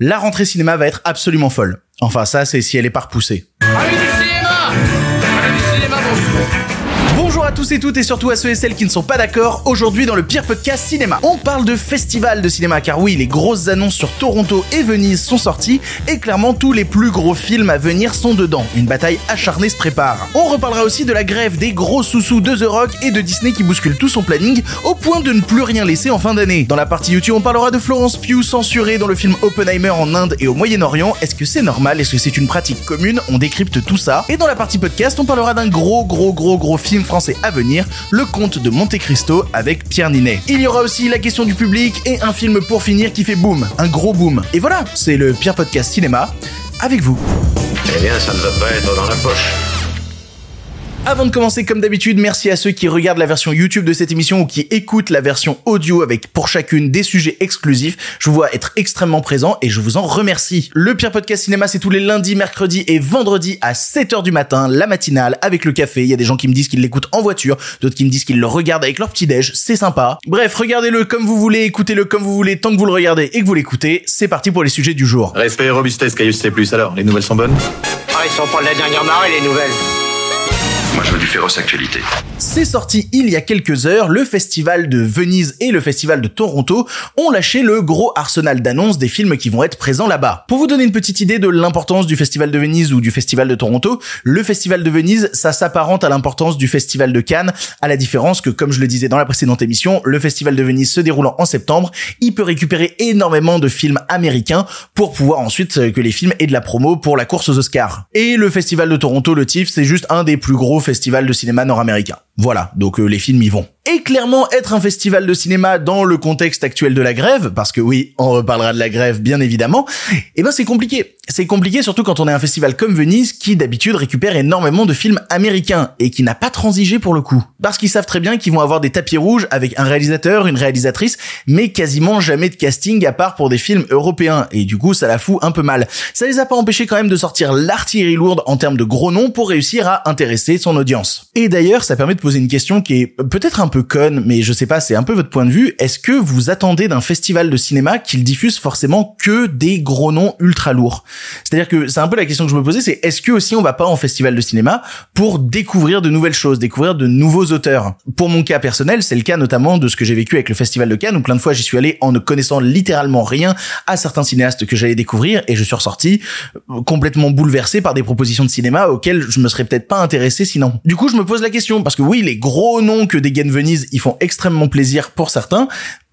la rentrée cinéma va être absolument folle. Enfin ça c'est si elle est pas repoussée. Allez du cinéma Allez du cinéma, bon Bonjour à tous et toutes et surtout à ceux et celles qui ne sont pas d'accord. Aujourd'hui dans le pire podcast cinéma, on parle de festival de cinéma car oui, les grosses annonces sur Toronto et Venise sont sorties et clairement tous les plus gros films à venir sont dedans. Une bataille acharnée se prépare. On reparlera aussi de la grève des gros sous-sous de The Rock et de Disney qui bouscule tout son planning au point de ne plus rien laisser en fin d'année. Dans la partie YouTube, on parlera de Florence Pugh censurée dans le film Oppenheimer en Inde et au Moyen-Orient. Est-ce que c'est normal? Est-ce que c'est une pratique commune? On décrypte tout ça. Et dans la partie podcast, on parlera d'un gros gros gros gros film français à venir, Le Comte de Monte Cristo avec Pierre Ninet. Il y aura aussi la question du public et un film pour finir qui fait boom, un gros boom. Et voilà, c'est le pire podcast cinéma avec vous. Eh bien, ça ne va pas être dans la poche. Avant de commencer, comme d'habitude, merci à ceux qui regardent la version YouTube de cette émission ou qui écoutent la version audio avec pour chacune des sujets exclusifs. Je vous vois être extrêmement présent et je vous en remercie. Le pire podcast cinéma, c'est tous les lundis, mercredis et vendredis à 7h du matin, la matinale, avec le café. Il y a des gens qui me disent qu'ils l'écoutent en voiture, d'autres qui me disent qu'ils le regardent avec leur petit déj. C'est sympa. Bref, regardez-le comme vous voulez, écoutez-le comme vous voulez, tant que vous le regardez et que vous l'écoutez. C'est parti pour les sujets du jour. Respect et robustesse, Caius C+. Alors, les nouvelles sont bonnes? Ah, ils sont pas de la dernière marée, les nouvelles. Moi, je veux du féroce actualité. C'est sorti il y a quelques heures, le festival de Venise et le festival de Toronto ont lâché le gros arsenal d'annonces des films qui vont être présents là-bas. Pour vous donner une petite idée de l'importance du festival de Venise ou du festival de Toronto, le festival de Venise, ça s'apparente à l'importance du festival de Cannes, à la différence que, comme je le disais dans la précédente émission, le festival de Venise se déroulant en septembre, il peut récupérer énormément de films américains pour pouvoir ensuite euh, que les films aient de la promo pour la course aux Oscars. Et le festival de Toronto, le TIFF, c'est juste un des plus gros festivals de cinéma nord-américain. Voilà, donc euh, les films y vont. Et clairement, être un festival de cinéma dans le contexte actuel de la grève, parce que oui, on reparlera de la grève bien évidemment, eh ben c'est compliqué. C'est compliqué surtout quand on est un festival comme Venise qui d'habitude récupère énormément de films américains et qui n'a pas transigé pour le coup. Parce qu'ils savent très bien qu'ils vont avoir des tapis rouges avec un réalisateur, une réalisatrice, mais quasiment jamais de casting à part pour des films européens. Et du coup, ça la fout un peu mal. Ça les a pas empêchés quand même de sortir l'artillerie lourde en termes de gros noms pour réussir à intéresser son audience. Et d'ailleurs, ça permet de poser une question qui est peut-être un peu conne, mais je sais pas, c'est un peu votre point de vue. Est-ce que vous attendez d'un festival de cinéma qu'il diffuse forcément que des gros noms ultra lourds? C'est-à-dire que c'est un peu la question que je me posais, c'est est-ce que aussi on va pas en festival de cinéma pour découvrir de nouvelles choses, découvrir de nouveaux auteurs? Pour mon cas personnel, c'est le cas notamment de ce que j'ai vécu avec le festival de Cannes, où plein de fois j'y suis allé en ne connaissant littéralement rien à certains cinéastes que j'allais découvrir, et je suis ressorti complètement bouleversé par des propositions de cinéma auxquelles je me serais peut-être pas intéressé sinon. Du coup, je me pose la question, parce que oui, les gros noms que dégaine Venise, ils font extrêmement plaisir pour certains.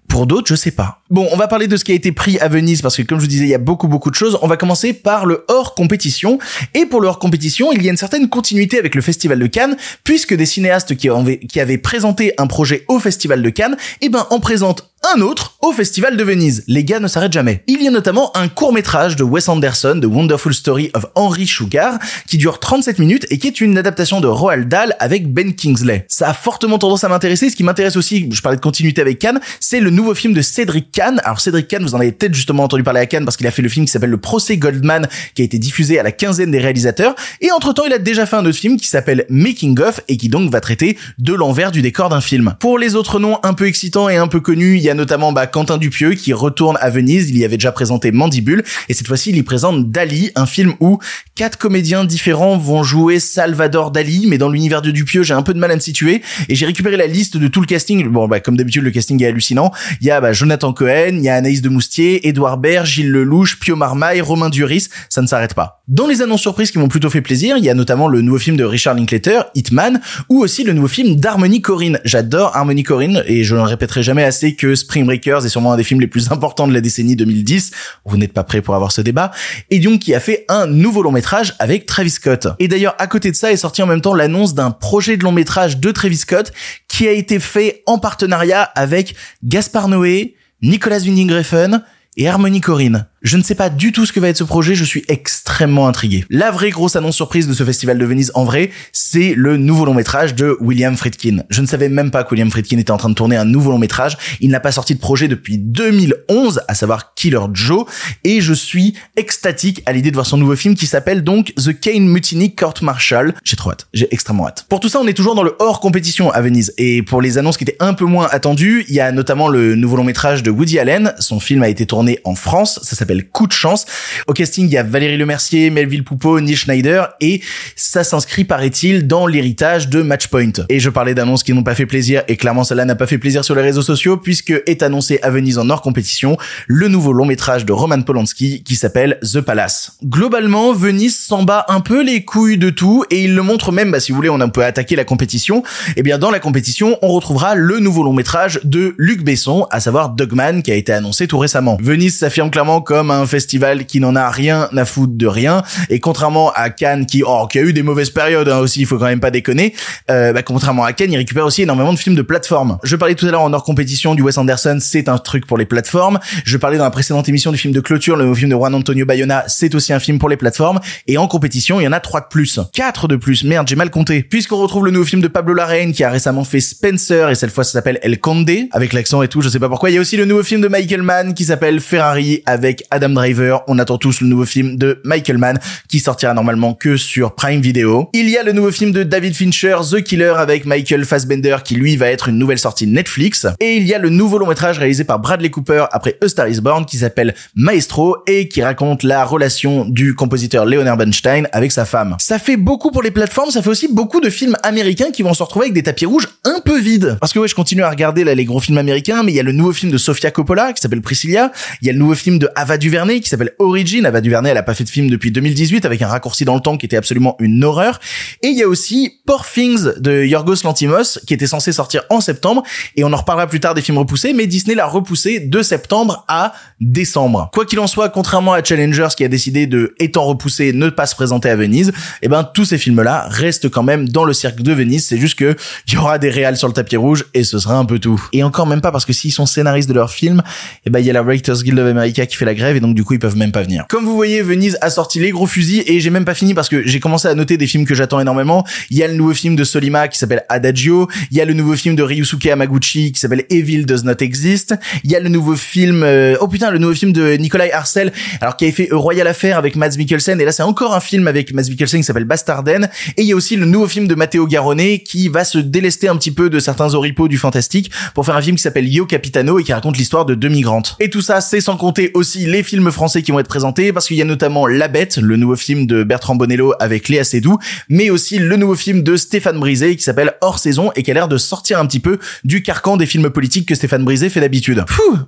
Pour d'autres, je sais pas. Bon, on va parler de ce qui a été pris à Venise parce que comme je vous disais, il y a beaucoup beaucoup de choses. On va commencer par le hors compétition. Et pour le hors compétition, il y a une certaine continuité avec le Festival de Cannes puisque des cinéastes qui avaient, présenté un projet au Festival de Cannes, eh ben, en présentent un autre au Festival de Venise. Les gars ne s'arrêtent jamais. Il y a notamment un court métrage de Wes Anderson, The Wonderful Story of Henry Sugar, qui dure 37 minutes et qui est une adaptation de Roald Dahl avec Ben Kingsley. Ça a fortement tendance à m'intéresser. Ce qui m'intéresse aussi, je parlais de continuité avec Cannes, c'est le nouveau film de Cédric Kahn. Alors Cédric Kahn, vous en avez peut-être justement entendu parler à Cannes parce qu'il a fait le film qui s'appelle Le Procès Goldman, qui a été diffusé à la quinzaine des réalisateurs. Et entre temps, il a déjà fait un autre film qui s'appelle Making of et qui donc va traiter de l'envers du décor d'un film. Pour les autres noms un peu excitants et un peu connus, il y a notamment bah, Quentin Dupieux qui retourne à Venise. Il y avait déjà présenté Mandibule et cette fois-ci il y présente Dali, un film où quatre comédiens différents vont jouer Salvador Dali, mais dans l'univers de Dupieux j'ai un peu de mal à me situer et j'ai récupéré la liste de tout le casting. Bon bah comme d'habitude le casting est hallucinant. Il y a bah, Jonathan Cohen, il y a Anaïs de Moustier, Édouard Baird, Gilles Lelouch, Pio Marmaille, Romain Duris. Ça ne s'arrête pas. Dans les annonces surprises qui m'ont plutôt fait plaisir, il y a notamment le nouveau film de Richard Linklater, Hitman, ou aussi le nouveau film d'Harmony Corinne. J'adore Harmony Corinne et je ne répéterai jamais assez que Spring Breakers est sûrement un des films les plus importants de la décennie 2010. Vous n'êtes pas prêts pour avoir ce débat. Et donc qui a fait un nouveau long métrage avec Travis Scott. Et d'ailleurs, à côté de ça est sorti en même temps l'annonce d'un projet de long métrage de Travis Scott qui a été fait en partenariat avec Gaspard Noé, Nicolas Winding Refn et Harmony Corinne. Je ne sais pas du tout ce que va être ce projet, je suis extrêmement intrigué. La vraie grosse annonce surprise de ce festival de Venise en vrai, c'est le nouveau long métrage de William Friedkin. Je ne savais même pas que William Friedkin était en train de tourner un nouveau long métrage. Il n'a pas sorti de projet depuis 2011, à savoir Killer Joe, et je suis extatique à l'idée de voir son nouveau film qui s'appelle donc The Kane Mutiny Court Martial. J'ai trop hâte, j'ai extrêmement hâte. Pour tout ça, on est toujours dans le hors compétition à Venise, et pour les annonces qui étaient un peu moins attendues, il y a notamment le nouveau long métrage de Woody Allen. Son film a été tourné en France. Ça s'appelle Coup de chance. Au casting, il y a Valérie Lemercier, Melville Poupeau, Neil Schneider et ça s'inscrit, paraît-il, dans l'héritage de Matchpoint. Et je parlais d'annonces qui n'ont pas fait plaisir et clairement cela n'a pas fait plaisir sur les réseaux sociaux puisque est annoncé à Venise en hors compétition le nouveau long métrage de Roman Polanski qui s'appelle The Palace. Globalement, Venise s'en bat un peu les couilles de tout et il le montre même, bah, si vous voulez, on peut attaquer la compétition. Et eh bien, dans la compétition, on retrouvera le nouveau long métrage de Luc Besson, à savoir Dogman, qui a été annoncé tout récemment. S'affirme clairement comme un festival qui n'en a rien à foutre de rien. Et contrairement à Cannes, qui, oh, qui a eu des mauvaises périodes hein, aussi, il faut quand même pas déconner, euh, bah, contrairement à Cannes, il récupère aussi énormément de films de plateforme. Je parlais tout à l'heure en hors compétition du Wes Anderson, c'est un truc pour les plateformes. Je parlais dans la précédente émission du film de clôture, le nouveau film de Juan Antonio Bayona, c'est aussi un film pour les plateformes. Et en compétition, il y en a trois de plus. Quatre de plus. Merde, j'ai mal compté. Puisqu'on retrouve le nouveau film de Pablo Larraine qui a récemment fait Spencer et cette fois ça s'appelle El Conde avec l'accent et tout, je sais pas pourquoi. Il y a aussi le nouveau film de Michael Mann qui s'appelle Ferrari avec Adam Driver. On attend tous le nouveau film de Michael Mann qui sortira normalement que sur Prime Video. Il y a le nouveau film de David Fincher, The Killer avec Michael Fassbender qui lui va être une nouvelle sortie Netflix. Et il y a le nouveau long métrage réalisé par Bradley Cooper après A Star is Born qui s'appelle Maestro et qui raconte la relation du compositeur Leonard Bernstein avec sa femme. Ça fait beaucoup pour les plateformes, ça fait aussi beaucoup de films américains qui vont se retrouver avec des tapis rouges un peu vides. Parce que ouais, je continue à regarder là les gros films américains, mais il y a le nouveau film de Sofia Coppola qui s'appelle Priscilla, il y a le nouveau film de Ava DuVernay qui s'appelle Origin. Ava DuVernay, elle a pas fait de film depuis 2018 avec un raccourci dans le temps qui était absolument une horreur. Et il y a aussi Poor Things de Yorgos Lantimos qui était censé sortir en septembre et on en reparlera plus tard des films repoussés, mais Disney l'a repoussé de septembre à décembre. Quoi qu'il en soit, contrairement à Challengers qui a décidé de, étant repoussé, ne pas se présenter à Venise, eh ben tous ces films-là restent quand même dans le cirque de Venise. C'est juste que y aura des réals sur le tapis rouge et ce sera un peu tout. Et encore même pas parce que s'ils sont scénaristes de leur film, eh ben il y a la Writers Guild of America qui fait la grève et donc du coup ils peuvent même pas venir. Comme vous voyez, Venise a sorti les gros fusils et j'ai même pas fini parce que j'ai commencé à noter des films que j'attends énormément. Il y a le nouveau film de Solima qui s'appelle Adagio, il y a le nouveau film de Ryusuke Hamaguchi qui s'appelle Evil Does Not Exist, il y a le nouveau film euh, oh putain, le nouveau film de Nikolai Arcel alors qui avait fait Royal Affair avec Mads Mikkelsen et là c'est encore un film avec Mads Mikkelsen qui s'appelle Bastarden et il y a aussi le nouveau film de Matteo Garone qui va se délester un petit peu de certains oripeaux du fantastique pour faire un film qui s'appelle Yo Capitano et qui raconte l'histoire de deux migrantes. Et tout ça, c'est sans compter aussi les films français qui vont être présentés parce qu'il y a notamment La Bête, le nouveau film de Bertrand Bonello avec Léa Seydoux, mais aussi le nouveau film de Stéphane Brisé qui s'appelle Hors saison et qui a l'air de sortir un petit peu du carcan des films politiques que Stéphane Brisé fait d'habitude.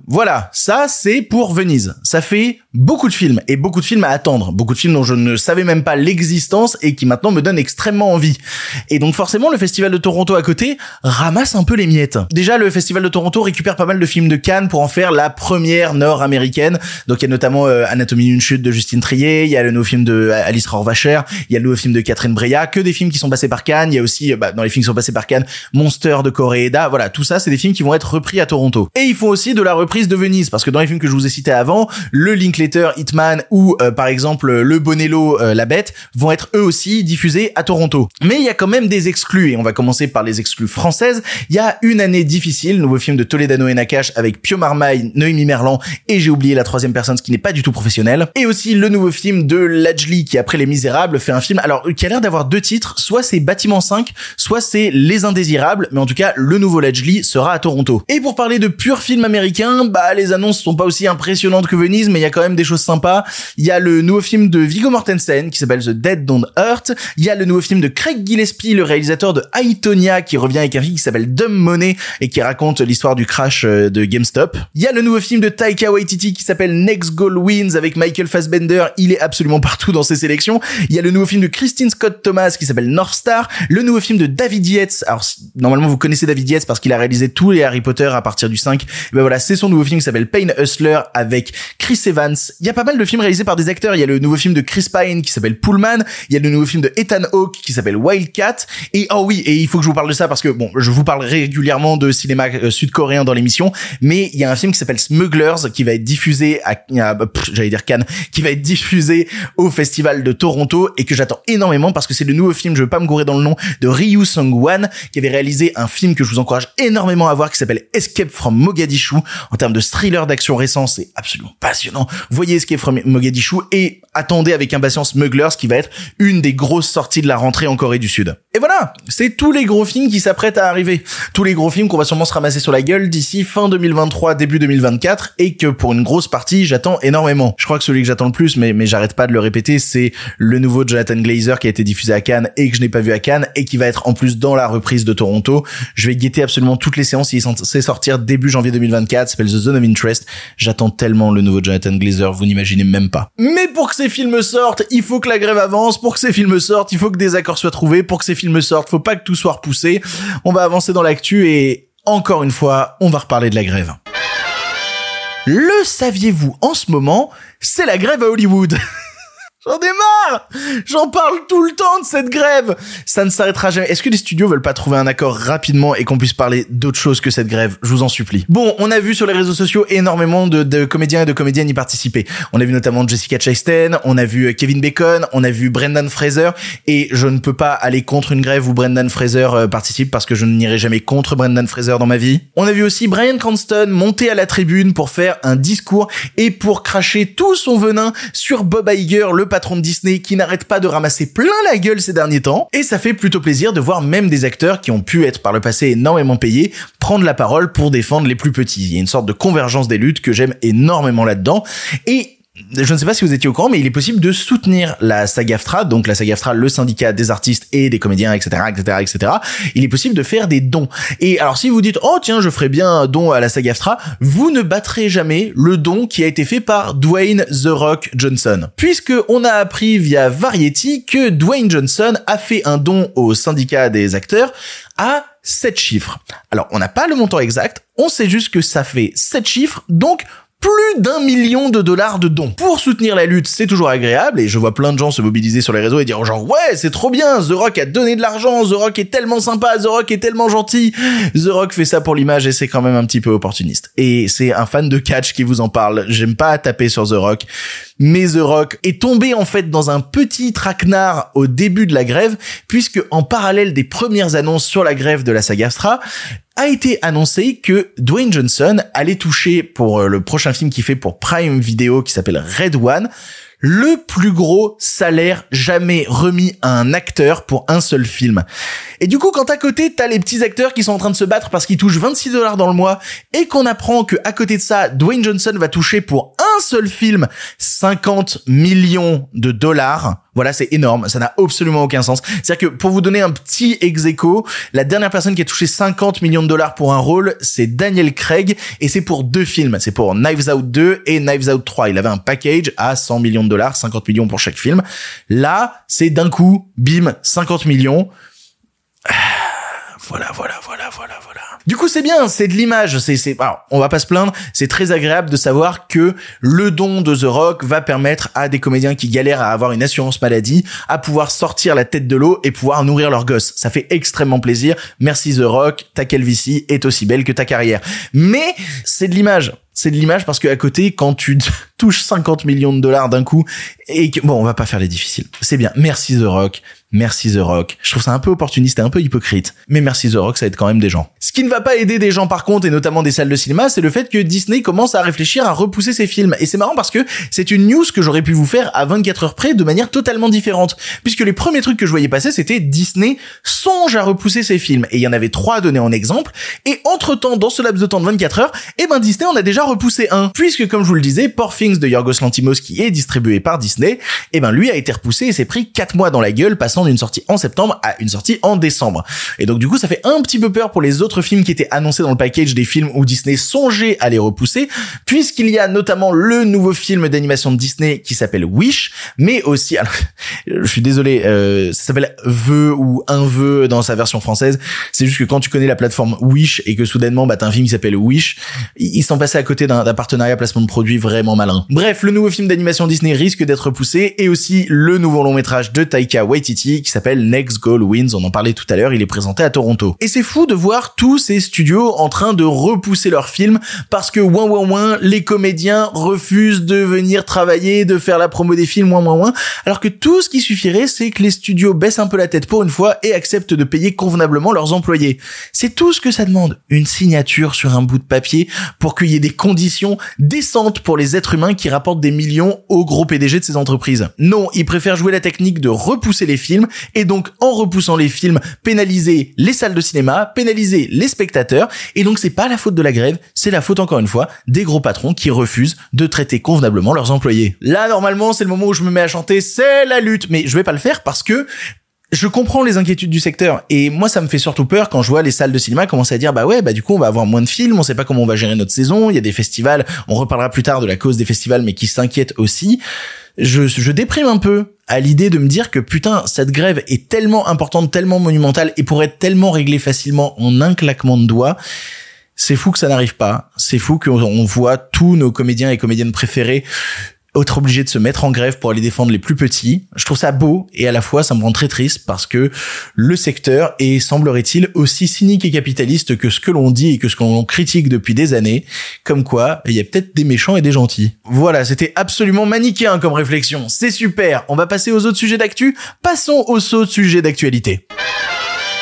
Voilà, ça c'est pour Venise. Ça fait beaucoup de films et beaucoup de films à attendre, beaucoup de films dont je ne savais même pas l'existence et qui maintenant me donnent extrêmement envie. Et donc forcément le festival de Toronto à côté ramasse un peu les miettes. Déjà le festival de Toronto récupère pas mal de films de Cannes pour en faire la première nord-américaine. Donc il y a notamment euh, Anatomie d'une chute de Justine Trier, il y a le nouveau film de euh, Alice Rohrwacher, il y a le nouveau film de Catherine Breillat, que des films qui sont passés par Cannes, il y a aussi euh, bah, dans les films qui sont passés par Cannes, Monster de Koreeda, voilà, tout ça c'est des films qui vont être repris à Toronto. Et ils font aussi de la reprise de Venise parce que dans les films que je vous ai cités avant, le Linklater Hitman ou par exemple le Bonello La Bête vont être eux aussi diffusés à Toronto. Mais il y a quand même des exclus et on va commencer par les exclus françaises. Il y a une année difficile, nouveau film de Toledano et Nakash avec Pio Marmaille, Noémie Merlan et j'ai oublié la troisième personne, ce qui n'est pas du tout professionnel. Et aussi le nouveau film de Lajli qui après Les Misérables fait un film, alors qui a l'air d'avoir deux titres, soit c'est Bâtiment 5, soit c'est Les Indésirables, mais en tout cas le nouveau Lajli sera à Toronto. Et pour parler de pur film américain, bah les annonces sont pas aussi impressionnantes que Venise, mais il y a quand même des choses sympas. Il y a le nouveau film de Viggo Mortensen qui s'appelle The Dead Don't Hurt. Il y a le nouveau film de Craig Gillespie, le réalisateur de Aitonia, qui revient avec un film qui s'appelle Dumb Money et qui raconte l'histoire du crash euh, de GameStop. Il y a le nouveau film de Taika Qui s'appelle Next Goal Wins avec Michael Fassbender. Il est absolument partout dans ses sélections. Il y a le nouveau film de Christine Scott Thomas qui s'appelle North Star. Le nouveau film de David Yates. Alors, normalement, vous connaissez David Yates parce qu'il a réalisé tous les Harry Potter à partir du 5. Et ben voilà, c'est son nouveau film qui s'appelle Pain Hustler avec Chris Evans. Il y a pas mal de films réalisés par des acteurs. Il y a le nouveau film de Chris Pine qui s'appelle Pullman. Il y a le nouveau film de Ethan Hawke qui s'appelle Wildcat. Et oh oui, et il faut que je vous parle de ça parce que bon, je vous parle régulièrement de cinéma euh, sud-coréen dans l'émission, mais il y a un film qui s'appelle Smugglers qui va être diffusé j'allais dire Cannes, qui va être diffusé au festival de Toronto et que j'attends énormément parce que c'est le nouveau film, je veux pas me gourer dans le nom, de Ryu Sung-wan qui avait réalisé un film que je vous encourage énormément à voir qui s'appelle Escape from Mogadishu. En termes de thriller d'action récent, c'est absolument passionnant. Voyez Escape from Mogadishu et attendez avec impatience Smugglers qui va être une des grosses sorties de la rentrée en Corée du Sud. Et voilà, c'est tous les gros films qui s'apprêtent à arriver. Tous les gros films qu'on va sûrement se ramasser sur la gueule d'ici fin 2023, début 2024, et que pour une grosse partie, j'attends énormément. Je crois que celui que j'attends le plus, mais, mais j'arrête pas de le répéter, c'est le nouveau Jonathan Glazer qui a été diffusé à Cannes et que je n'ai pas vu à Cannes, et qui va être en plus dans la reprise de Toronto. Je vais guetter absolument toutes les séances, il est censé sortir début janvier 2024, s'appelle The Zone of Interest. J'attends tellement le nouveau Jonathan Glazer, vous n'imaginez même pas. Mais pour que ces films sortent, il faut que la grève avance, pour que ces films sortent, il faut que des accords soient trouvés, pour que ces films sortent, faut pas que tout soit repoussé. On va avancer dans l'actu et encore une fois, on va reparler de la grève. Le saviez-vous en ce moment, c'est la grève à Hollywood. J'en ai marre J'en parle tout le temps de cette grève Ça ne s'arrêtera jamais. Est-ce que les studios veulent pas trouver un accord rapidement et qu'on puisse parler d'autre chose que cette grève? Je vous en supplie. Bon, on a vu sur les réseaux sociaux énormément de, comédiens et de comédiennes y participer. On a vu notamment Jessica Chastain, on a vu Kevin Bacon, on a vu Brendan Fraser, et je ne peux pas aller contre une grève où Brendan Fraser euh, participe parce que je n'irai jamais contre Brendan Fraser dans ma vie. On a vu aussi Brian Cranston monter à la tribune pour faire un discours et pour cracher tout son venin sur Bob Iger, le patron de Disney qui n'arrête pas de ramasser plein la gueule ces derniers temps. Et ça fait plutôt plaisir de voir même des acteurs qui ont pu être par le passé énormément payés prendre la parole pour défendre les plus petits. Il y a une sorte de convergence des luttes que j'aime énormément là-dedans. Et je ne sais pas si vous étiez au courant, mais il est possible de soutenir la SAG-AFTRA, donc la SAG-AFTRA, le syndicat des artistes et des comédiens, etc., etc., etc. Il est possible de faire des dons. Et alors, si vous dites, oh tiens, je ferai bien un don à la SAG-AFTRA, vous ne battrez jamais le don qui a été fait par Dwayne The Rock Johnson, puisque on a appris via Variety que Dwayne Johnson a fait un don au syndicat des acteurs à 7 chiffres. Alors, on n'a pas le montant exact, on sait juste que ça fait 7 chiffres, donc plus d'un million de dollars de dons. Pour soutenir la lutte, c'est toujours agréable, et je vois plein de gens se mobiliser sur les réseaux et dire genre ouais, c'est trop bien, The Rock a donné de l'argent, The Rock est tellement sympa, The Rock est tellement gentil. The Rock fait ça pour l'image et c'est quand même un petit peu opportuniste. Et c'est un fan de catch qui vous en parle. J'aime pas taper sur The Rock, mais The Rock est tombé en fait dans un petit traquenard au début de la grève, puisque en parallèle des premières annonces sur la grève de la Sagastra, a été annoncé que Dwayne Johnson allait toucher pour euh, le prochain film qu'il fait pour Prime Video qui s'appelle Red One le plus gros salaire jamais remis à un acteur pour un seul film. Et du coup, quand à côté, t'as les petits acteurs qui sont en train de se battre parce qu'ils touchent 26 dollars dans le mois et qu'on apprend que à côté de ça, Dwayne Johnson va toucher pour un seul film 50 millions de dollars. Voilà, c'est énorme. Ça n'a absolument aucun sens. C'est-à-dire que pour vous donner un petit ex la dernière personne qui a touché 50 millions de dollars pour un rôle, c'est Daniel Craig et c'est pour deux films. C'est pour Knives Out 2 et Knives Out 3. Il avait un package à 100 millions de dollars, 50 millions pour chaque film. Là, c'est d'un coup, bim, 50 millions. Voilà, voilà, voilà, voilà, voilà. Du coup, c'est bien, c'est de l'image, c'est, c'est, alors, on va pas se plaindre, c'est très agréable de savoir que le don de The Rock va permettre à des comédiens qui galèrent à avoir une assurance maladie à pouvoir sortir la tête de l'eau et pouvoir nourrir leurs gosses. Ça fait extrêmement plaisir. Merci The Rock, ta calvitie est aussi belle que ta carrière. Mais c'est de l'image c'est de l'image parce que à côté, quand tu touches 50 millions de dollars d'un coup et que, bon, on va pas faire les difficiles. C'est bien. Merci The Rock. Merci The Rock. Je trouve ça un peu opportuniste et un peu hypocrite. Mais merci The Rock, ça aide quand même des gens. Ce qui ne va pas aider des gens par contre, et notamment des salles de cinéma, c'est le fait que Disney commence à réfléchir à repousser ses films. Et c'est marrant parce que c'est une news que j'aurais pu vous faire à 24 heures près de manière totalement différente. Puisque les premiers trucs que je voyais passer, c'était Disney songe à repousser ses films. Et il y en avait trois à donner en exemple. Et entre temps, dans ce laps de temps de 24 heures, eh ben Disney en a déjà repoussé un. Puisque comme je vous le disais, Poor Things de Yorgos Lantimos qui est distribué par Disney, eh ben lui a été repoussé et s'est pris 4 mois dans la gueule, passant d'une sortie en septembre à une sortie en décembre. Et donc du coup, ça fait un petit peu peur pour les autres films qui étaient annoncés dans le package des films où Disney songeait à les repousser, puisqu'il y a notamment le nouveau film d'animation de Disney qui s'appelle Wish, mais aussi, alors, je suis désolé, euh, ça s'appelle Vœu ou Un Vœu dans sa version française. C'est juste que quand tu connais la plateforme Wish et que soudainement, bah, t'as un film qui s'appelle Wish, ils sont passés à côté d'un partenariat placement de produits vraiment malin. Bref, le nouveau film d'animation Disney risque d'être repoussé et aussi le nouveau long métrage de Taika Waititi qui s'appelle Next Goal Wins, on en parlait tout à l'heure, il est présenté à Toronto. Et c'est fou de voir tous ces studios en train de repousser leurs films parce que ouin ouin ouin, les comédiens refusent de venir travailler, de faire la promo des films ouin ouin ouin, alors que tout ce qui suffirait c'est que les studios baissent un peu la tête pour une fois et acceptent de payer convenablement leurs employés. C'est tout ce que ça demande, une signature sur un bout de papier pour qu'il y ait des conditions décentes pour les êtres humains qui rapportent des millions aux gros PDG de ces entreprises. Non, ils préfèrent jouer la technique de repousser les films et donc en repoussant les films, pénaliser les salles de cinéma, pénaliser les spectateurs, et donc c'est pas la faute de la grève, c'est la faute encore une fois des gros patrons qui refusent de traiter convenablement leurs employés. Là, normalement, c'est le moment où je me mets à chanter, c'est la lutte, mais je vais pas le faire parce que je comprends les inquiétudes du secteur. Et moi ça me fait surtout peur quand je vois les salles de cinéma commencer à dire bah ouais bah du coup on va avoir moins de films, on sait pas comment on va gérer notre saison, il y a des festivals, on reparlera plus tard de la cause des festivals mais qui s'inquiètent aussi. Je, je déprime un peu à l'idée de me dire que putain cette grève est tellement importante, tellement monumentale et pourrait être tellement réglée facilement en un claquement de doigts. C'est fou que ça n'arrive pas. C'est fou qu'on voit tous nos comédiens et comédiennes préférés être obligé de se mettre en grève pour aller défendre les plus petits. Je trouve ça beau et à la fois ça me rend très triste parce que le secteur est, semblerait-il, aussi cynique et capitaliste que ce que l'on dit et que ce que l'on critique depuis des années. Comme quoi, il y a peut-être des méchants et des gentils. Voilà, c'était absolument manichéen comme réflexion. C'est super. On va passer aux autres sujets d'actu. Passons aux autres sujets d'actualité.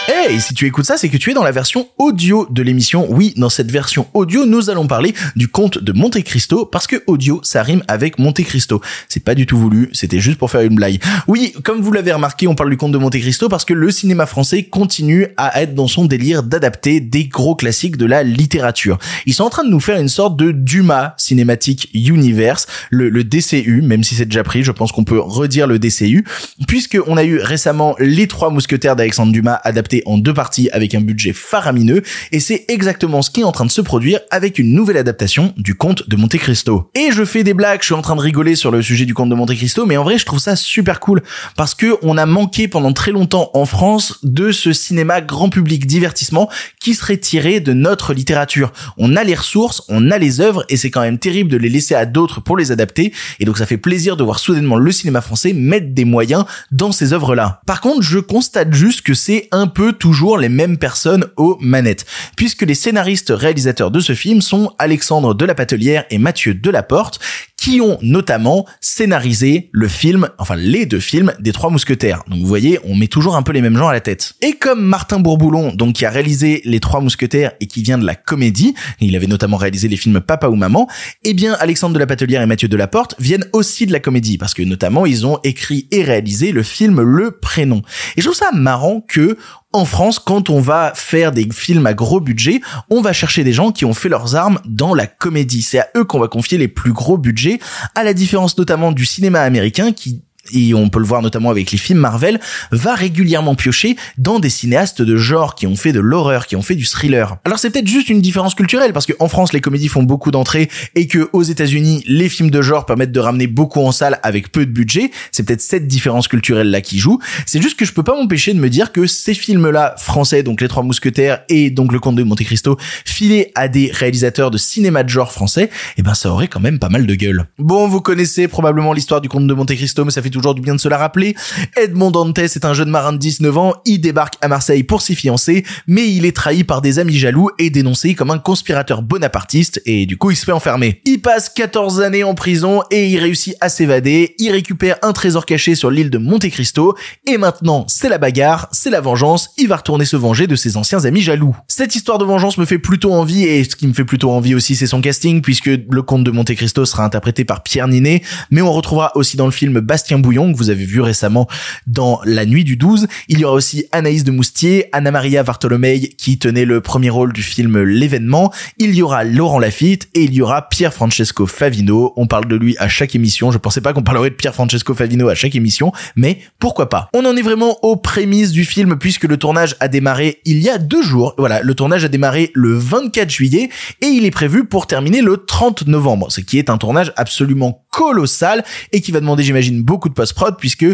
Hey, si tu écoutes ça, c'est que tu es dans la version audio de l'émission. Oui, dans cette version audio, nous allons parler du conte de Monte Cristo parce que audio, ça rime avec Monte Cristo. C'est pas du tout voulu, c'était juste pour faire une blague. Oui, comme vous l'avez remarqué, on parle du conte de Monte Cristo parce que le cinéma français continue à être dans son délire d'adapter des gros classiques de la littérature. Ils sont en train de nous faire une sorte de Dumas Cinematic Universe, le, DCU, même si c'est déjà pris, je pense qu'on peut redire le DCU, puisque on a eu récemment Les Trois Mousquetaires d'Alexandre Dumas adaptés en deux parties avec un budget faramineux et c'est exactement ce qui est en train de se produire avec une nouvelle adaptation du conte de Monte Cristo. Et je fais des blagues, je suis en train de rigoler sur le sujet du conte de Monte Cristo, mais en vrai je trouve ça super cool parce que on a manqué pendant très longtemps en France de ce cinéma grand public divertissement qui serait tiré de notre littérature. On a les ressources, on a les œuvres et c'est quand même terrible de les laisser à d'autres pour les adapter et donc ça fait plaisir de voir soudainement le cinéma français mettre des moyens dans ces œuvres-là. Par contre, je constate juste que c'est un peu toujours les mêmes personnes aux manettes, puisque les scénaristes réalisateurs de ce film sont Alexandre de la Patelière et Mathieu Delaporte, qui ont notamment scénarisé le film, enfin les deux films des Trois Mousquetaires. Donc vous voyez, on met toujours un peu les mêmes gens à la tête. Et comme Martin Bourboulon, donc qui a réalisé les Trois Mousquetaires et qui vient de la comédie, il avait notamment réalisé les films Papa ou Maman, eh bien Alexandre de la Patelière et Mathieu Delaporte viennent aussi de la comédie, parce que notamment ils ont écrit et réalisé le film Le Prénom. Et je trouve ça marrant que en France, quand on va faire des films à gros budget, on va chercher des gens qui ont fait leurs armes dans la comédie. C'est à eux qu'on va confier les plus gros budgets, à la différence notamment du cinéma américain qui et on peut le voir notamment avec les films Marvel, va régulièrement piocher dans des cinéastes de genre qui ont fait de l'horreur, qui ont fait du thriller. Alors c'est peut-être juste une différence culturelle parce qu'en France les comédies font beaucoup d'entrées et que aux États-Unis les films de genre permettent de ramener beaucoup en salle avec peu de budget. C'est peut-être cette différence culturelle là qui joue. C'est juste que je peux pas m'empêcher de me dire que ces films-là français, donc Les Trois Mousquetaires et donc Le Comte de Monte Cristo, filés à des réalisateurs de cinéma de genre français, eh ben ça aurait quand même pas mal de gueule. Bon, vous connaissez probablement l'histoire du Comte de Monte Cristo, mais ça fait toujours du bien de se la rappeler. Edmond Dantes est un jeune marin de 19 ans, il débarque à Marseille pour s'y fiancer, mais il est trahi par des amis jaloux et dénoncé comme un conspirateur bonapartiste et du coup il se fait enfermer. Il passe 14 années en prison et il réussit à s'évader, il récupère un trésor caché sur l'île de Monte Cristo et maintenant c'est la bagarre, c'est la vengeance, il va retourner se venger de ses anciens amis jaloux. Cette histoire de vengeance me fait plutôt envie et ce qui me fait plutôt envie aussi c'est son casting puisque le comte de Monte Cristo sera interprété par Pierre Ninet, mais on retrouvera aussi dans le film Bastien Que vous avez vu récemment dans La Nuit du 12. Il y aura aussi Anaïs de Moustier, Anna Maria Bartolomei qui tenait le premier rôle du film L'événement. Il y aura Laurent Lafitte et il y aura Pierre Francesco Favino. On parle de lui à chaque émission. Je pensais pas qu'on parlerait de Pierre Francesco Favino à chaque émission, mais pourquoi pas? On en est vraiment aux prémices du film puisque le tournage a démarré il y a deux jours. Voilà, le tournage a démarré le 24 juillet et il est prévu pour terminer le 30 novembre, ce qui est un tournage absolument colossal et qui va demander, j'imagine, beaucoup de post-prod puisque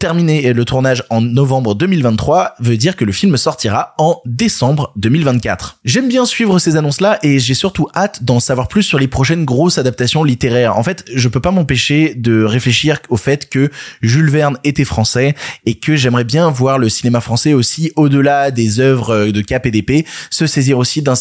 terminer le tournage en novembre 2023 veut dire que le film sortira en décembre 2024. J'aime bien suivre ces annonces-là et j'ai surtout hâte d'en savoir plus sur les prochaines grosses adaptations littéraires. En fait, je peux pas m'empêcher de réfléchir au fait que Jules Verne était français et que j'aimerais bien voir le cinéma français aussi au-delà des œuvres de cap et d'épée se saisir aussi d'un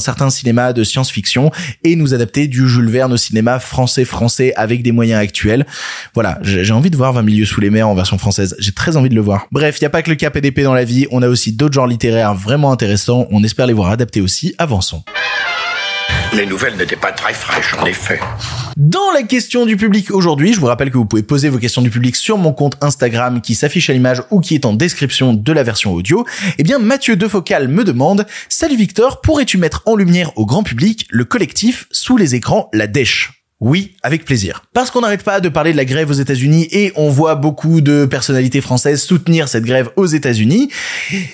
certain cinéma de science-fiction et nous adapter du Jules Verne au cinéma français français avec des moyens actuels. Voilà, j'ai envie de voir 20 milieux sous les mers en version française. J'ai très envie de le voir. Bref, il y a pas que le cap d'épée dans la vie, on a aussi d'autres genres littéraires vraiment intéressants. On espère les voir adaptés aussi. Avançons. Les nouvelles n'étaient pas très fraîches, en effet. Dans la question du public aujourd'hui, je vous rappelle que vous pouvez poser vos questions du public sur mon compte Instagram qui s'affiche à l'image ou qui est en description de la version audio. Eh bien, Mathieu Defocal me demande Salut Victor, pourrais-tu mettre en lumière au grand public le collectif sous les écrans La Dèche? Oui, avec plaisir. Parce qu'on n'arrête pas de parler de la grève aux États-Unis et on voit beaucoup de personnalités françaises soutenir cette grève aux États-Unis,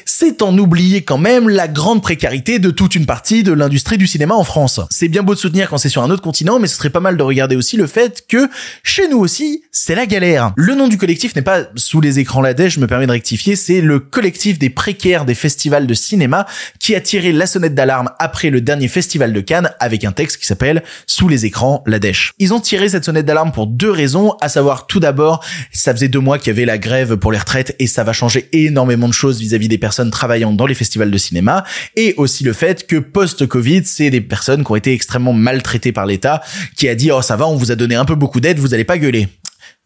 c'est en oublier quand même la grande précarité de toute une partie de l'industrie du cinéma en France. C'est bien beau de soutenir quand c'est sur un autre continent, mais ce serait pas mal de regarder aussi le fait que chez nous aussi, c'est la galère. Le nom du collectif n'est pas sous les écrans la je me permets de rectifier, c'est le collectif des précaires des festivals de cinéma qui a tiré la sonnette d'alarme après le dernier festival de Cannes avec un texte qui s'appelle Sous les écrans ils ont tiré cette sonnette d'alarme pour deux raisons, à savoir tout d'abord, ça faisait deux mois qu'il y avait la grève pour les retraites et ça va changer énormément de choses vis-à-vis des personnes travaillant dans les festivals de cinéma, et aussi le fait que post-Covid, c'est des personnes qui ont été extrêmement maltraitées par l'État, qui a dit oh ça va, on vous a donné un peu beaucoup d'aide, vous allez pas gueuler.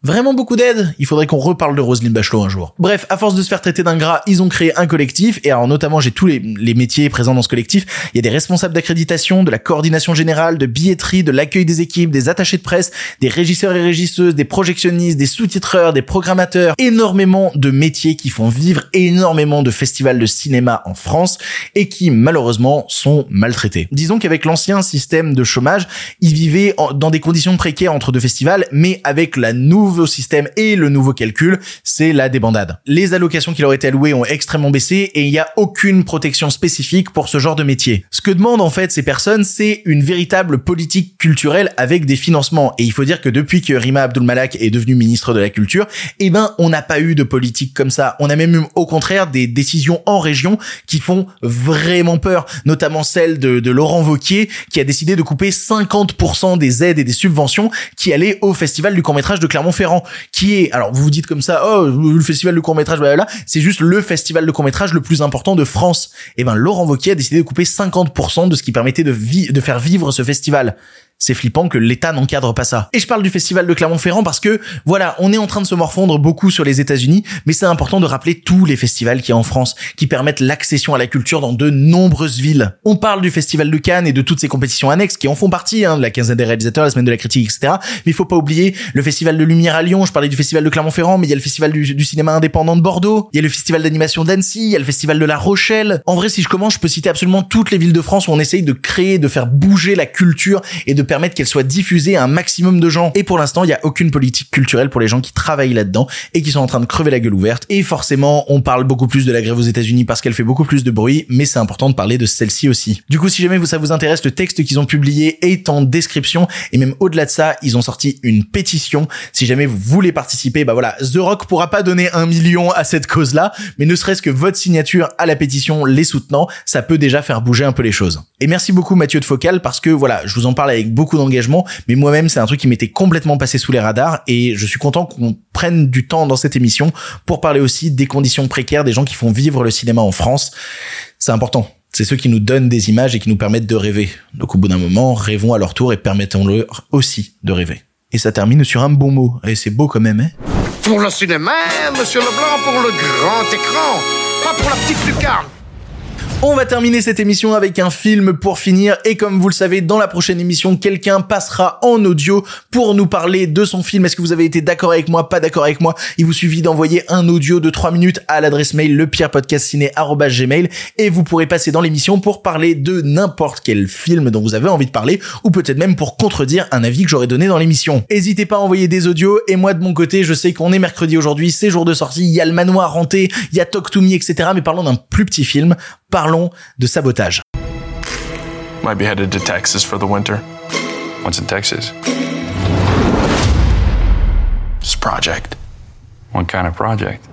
Vraiment beaucoup d'aide Il faudrait qu'on reparle de Roselyne Bachelot un jour. Bref, à force de se faire traiter d'ingrat, ils ont créé un collectif, et alors notamment j'ai tous les, métiers présents dans ce collectif. Il y a des responsables d'accréditation, de la coordination générale, de billetterie, de l'accueil des équipes, des attachés de presse, des régisseurs et régisseuses, des projectionnistes, des sous-titreurs, des programmateurs, énormément de métiers qui font vivre énormément de festivals de cinéma en France, et qui malheureusement sont maltraités. Disons qu'avec l'ancien système de chômage, ils vivaient dans des conditions précaires entre deux festivals, mais avec la nouvelle nouveau système et le nouveau calcul, c'est la débandade. Les allocations qui leur étaient allouées ont extrêmement baissé et il n'y a aucune protection spécifique pour ce genre de métier. Ce que demandent en fait ces personnes, c'est une véritable politique culturelle avec des financements. Et il faut dire que depuis que Rima Abdulmalak est devenue ministre de la Culture, eh ben, on n'a pas eu de politique comme ça. On a même eu, au contraire, des décisions en région qui font vraiment peur. Notamment celle de, de Laurent Vauquier, qui a décidé de couper 50% des aides et des subventions qui allaient au festival du court-métrage de Clermont Qui est, alors vous vous dites comme ça, oh, le festival de court métrage, là, c'est juste le festival de court métrage le plus important de France. Et eh ben, Laurent Wauquiez a décidé de couper 50% de ce qui permettait de, de faire vivre ce festival c'est flippant que l'État n'encadre pas ça. Et je parle du festival de Clermont-Ferrand parce que, voilà, on est en train de se morfondre beaucoup sur les États-Unis, mais c'est important de rappeler tous les festivals qu'il y a en France, qui permettent l'accession à la culture dans de nombreuses villes. On parle du festival de Cannes et de toutes ces compétitions annexes qui en font partie, hein, la quinzaine des réalisateurs, la semaine de la critique, etc. Mais il faut pas oublier le festival de lumière à Lyon, je parlais du festival de Clermont-Ferrand, mais il y a le festival du, du cinéma indépendant de Bordeaux, il y a le festival d'animation d'Annecy, il y a le festival de La Rochelle. En vrai, si je commence, je peux citer absolument toutes les villes de France où on essaye de créer, de faire bouger la culture et de permettre qu'elle soit diffusée à un maximum de gens. Et pour l'instant, il n'y a aucune politique culturelle pour les gens qui travaillent là-dedans et qui sont en train de crever la gueule ouverte. Et forcément, on parle beaucoup plus de la grève aux États-Unis parce qu'elle fait beaucoup plus de bruit, mais c'est important de parler de celle-ci aussi. Du coup, si jamais ça vous intéresse, le texte qu'ils ont publié est en description et même au-delà de ça, ils ont sorti une pétition. Si jamais vous voulez participer, bah voilà, The Rock pourra pas donner un million à cette cause-là, mais ne serait-ce que votre signature à la pétition les soutenant, ça peut déjà faire bouger un peu les choses. Et merci beaucoup Mathieu de Focal parce que voilà, je vous en parle avec beaucoup d'engagement, mais moi-même c'est un truc qui m'était complètement passé sous les radars et je suis content qu'on prenne du temps dans cette émission pour parler aussi des conditions précaires des gens qui font vivre le cinéma en France. C'est important. C'est ceux qui nous donnent des images et qui nous permettent de rêver. Donc au bout d'un moment, rêvons à leur tour et permettons-leur aussi de rêver. Et ça termine sur un bon mot. Et c'est beau quand même, hein? Pour le cinéma, monsieur Leblanc, pour le grand écran, pas pour la petite lucarne. On va terminer cette émission avec un film pour finir et comme vous le savez, dans la prochaine émission, quelqu'un passera en audio pour nous parler de son film. Est-ce que vous avez été d'accord avec moi, pas d'accord avec moi? Il vous suffit d'envoyer un audio de 3 minutes à l'adresse mail lepierrepodcastciné@gmail et vous pourrez passer dans l'émission pour parler de n'importe quel film dont vous avez envie de parler ou peut-être même pour contredire un avis que j'aurais donné dans l'émission. N'hésitez pas à envoyer des audios et moi de mon côté, je sais qu'on est mercredi aujourd'hui, c'est jour de sortie, il y a le manoir hanté, il y a Talk to Me, etc. Mais parlons d'un plus petit film parlons de sabotage. Might be headed to Texas for the winter. What's in Texas? Project. What kind of project?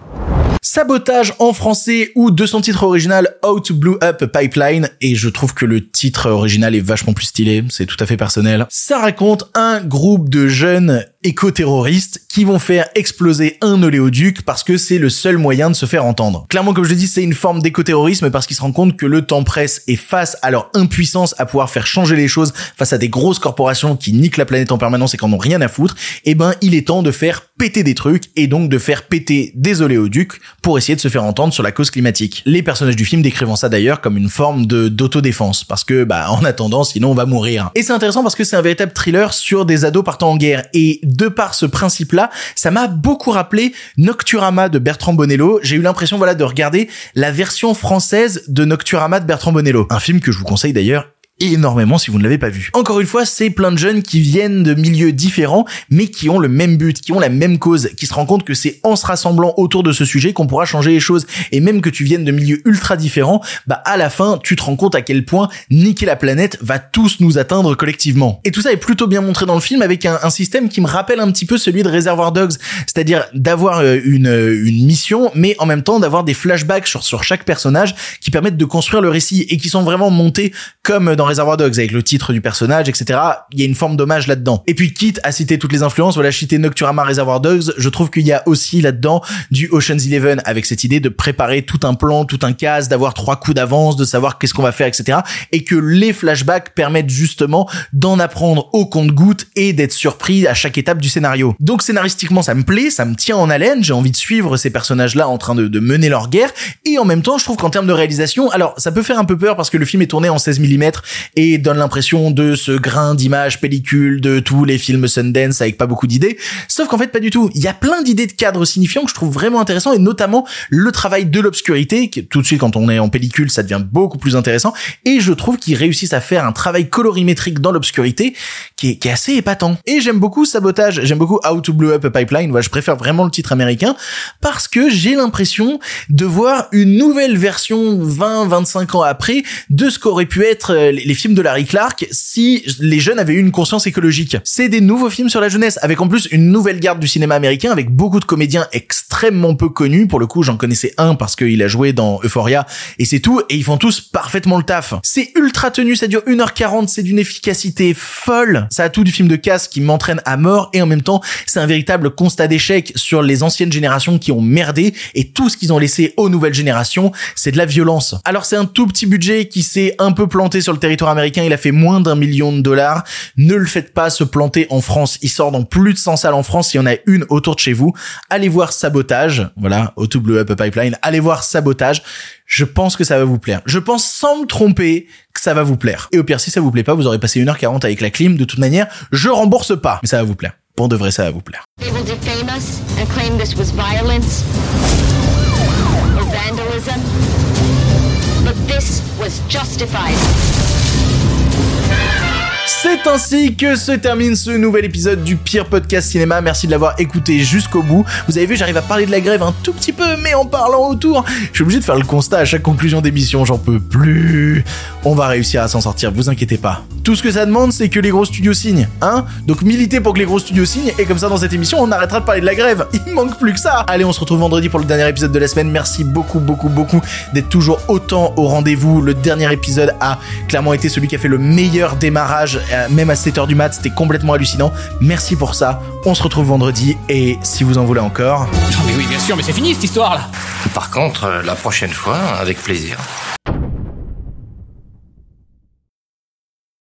Sabotage en français ou de son titre original Out Blue Up Pipeline et je trouve que le titre original est vachement plus stylé, c'est tout à fait personnel. Ça raconte un groupe de jeunes éco-terroristes qui vont faire exploser un oléoduc parce que c'est le seul moyen de se faire entendre. Clairement, comme je dis, c'est une forme d'éco-terrorisme parce qu'ils se rendent compte que le temps presse et face à leur impuissance à pouvoir faire changer les choses face à des grosses corporations qui niquent la planète en permanence et qui en ont rien à foutre, eh ben, il est temps de faire péter des trucs et donc de faire péter des oléoducs pour essayer de se faire entendre sur la cause climatique. Les personnages du film décrivant ça d'ailleurs comme une forme de d'autodéfense parce que bah en attendant sinon on va mourir. Et c'est intéressant parce que c'est un véritable thriller sur des ados partant en guerre et de par ce principe-là, ça m'a beaucoup rappelé Nocturama de Bertrand Bonello. J'ai eu l'impression voilà de regarder la version française de Nocturama de Bertrand Bonello, un film que je vous conseille d'ailleurs énormément si vous ne l'avez pas vu. Encore une fois, c'est plein de jeunes qui viennent de milieux différents, mais qui ont le même but, qui ont la même cause, qui se rendent compte que c'est en se rassemblant autour de ce sujet qu'on pourra changer les choses. Et même que tu viennes de milieux ultra différents, bah à la fin, tu te rends compte à quel point niquer la planète va tous nous atteindre collectivement. Et tout ça est plutôt bien montré dans le film avec un, système qui me rappelle un petit peu celui de Reservoir Dogs, c'est-à-dire d'avoir euh, une, euh, une mission, mais en même temps d'avoir des flashbacks sur, sur chaque personnage qui permettent de construire le récit et qui sont vraiment montés comme dans Reservoir Dogs avec le titre du personnage, etc. Il y a une forme d'hommage là-dedans. Et puis quitte à citer toutes les influences, voilà, citer Nocturama, Reservoir Dogs, je trouve qu'il y a aussi là-dedans du Ocean's Eleven avec cette idée de préparer tout un plan, tout un case, d'avoir trois coups d'avance, de savoir qu'est-ce qu'on va faire, etc. Et que les flashbacks permettent justement d'en apprendre au compte-goutte et d'être surpris à chaque étape du scénario. Donc scénaristiquement, ça me plaît, ça me tient en haleine, j'ai envie de suivre ces personnages-là en train de, de mener leur guerre. Et en même temps, je trouve qu'en termes de réalisation, alors ça peut faire un peu peur parce que le film est tourné en 16 mm et donne l'impression de ce grain d'image pellicule de tous les films Sundance avec pas beaucoup d'idées. Sauf qu'en fait, pas du tout. Il y a plein d'idées de cadres signifiants que je trouve vraiment intéressants et notamment le travail de l'obscurité qui tout de suite quand on est en pellicule, ça devient beaucoup plus intéressant et je trouve qu'ils réussissent à faire un travail colorimétrique dans l'obscurité qui est, assez épatant. Et j'aime beaucoup Sabotage, j'aime beaucoup How to Blow Up a Pipeline, voilà, je préfère vraiment le titre américain parce que j'ai l'impression de voir une nouvelle version 20-25 ans après de ce qu'aurait pu être euh, les films de Larry Clark si les jeunes avaient eu une conscience écologique. C'est des nouveaux films sur la jeunesse, avec en plus une nouvelle garde du cinéma américain, avec beaucoup de comédiens extrêmement peu connus. Pour le coup, j'en connaissais un parce qu'il a joué dans Euphoria, et c'est tout, et ils font tous parfaitement le taf. C'est ultra tenu, ça dure 1h40, c'est d'une efficacité folle. Ça a tout du film de casse qui m'entraîne à mort, et en même temps, c'est un véritable constat d'échec sur les anciennes générations qui ont merdé, et tout ce qu'ils ont laissé aux nouvelles générations, c'est de la violence. Alors c'est un tout petit budget qui s'est un peu planté sur le territoire américain, il a fait moins d'un million de dollars. Ne le faites pas se planter en France. Il sort dans plus de 100 salles en France. Il y en a une autour de chez vous. Allez voir Sabotage. Voilà, au to Blue Up Pipeline. Allez voir Sabotage. Je pense que ça va vous plaire. Je pense sans me tromper que ça va vous plaire. Et au pire, si ça vous plaît pas, vous aurez passé 1h40 avec la clim. De toute manière, je rembourse pas. Mais ça va vous plaire. Pour de vrai, ça va vous plaire. C'est ainsi que se termine ce nouvel épisode du pire podcast cinéma. Merci de l'avoir écouté jusqu'au bout. Vous avez vu, j'arrive à parler de la grève un tout petit peu, mais en parlant autour. Je suis obligé de faire le constat à chaque conclusion d'émission, j'en peux plus. On va réussir à s'en sortir, vous inquiétez pas. Tout ce que ça demande, c'est que les gros studios signent, hein Donc militez pour que les gros studios signent, et comme ça dans cette émission, on arrêtera de parler de la grève. Il manque plus que ça. Allez, on se retrouve vendredi pour le dernier épisode de la semaine. Merci beaucoup, beaucoup, beaucoup d'être toujours autant au rendez-vous. Le dernier épisode a clairement été celui qui a fait le meilleur démarrage même à 7h du mat, c'était complètement hallucinant. Merci pour ça. On se retrouve vendredi et si vous en voulez encore. Non mais oui, bien sûr, mais c'est fini cette histoire là Par contre, euh, la prochaine fois, avec plaisir.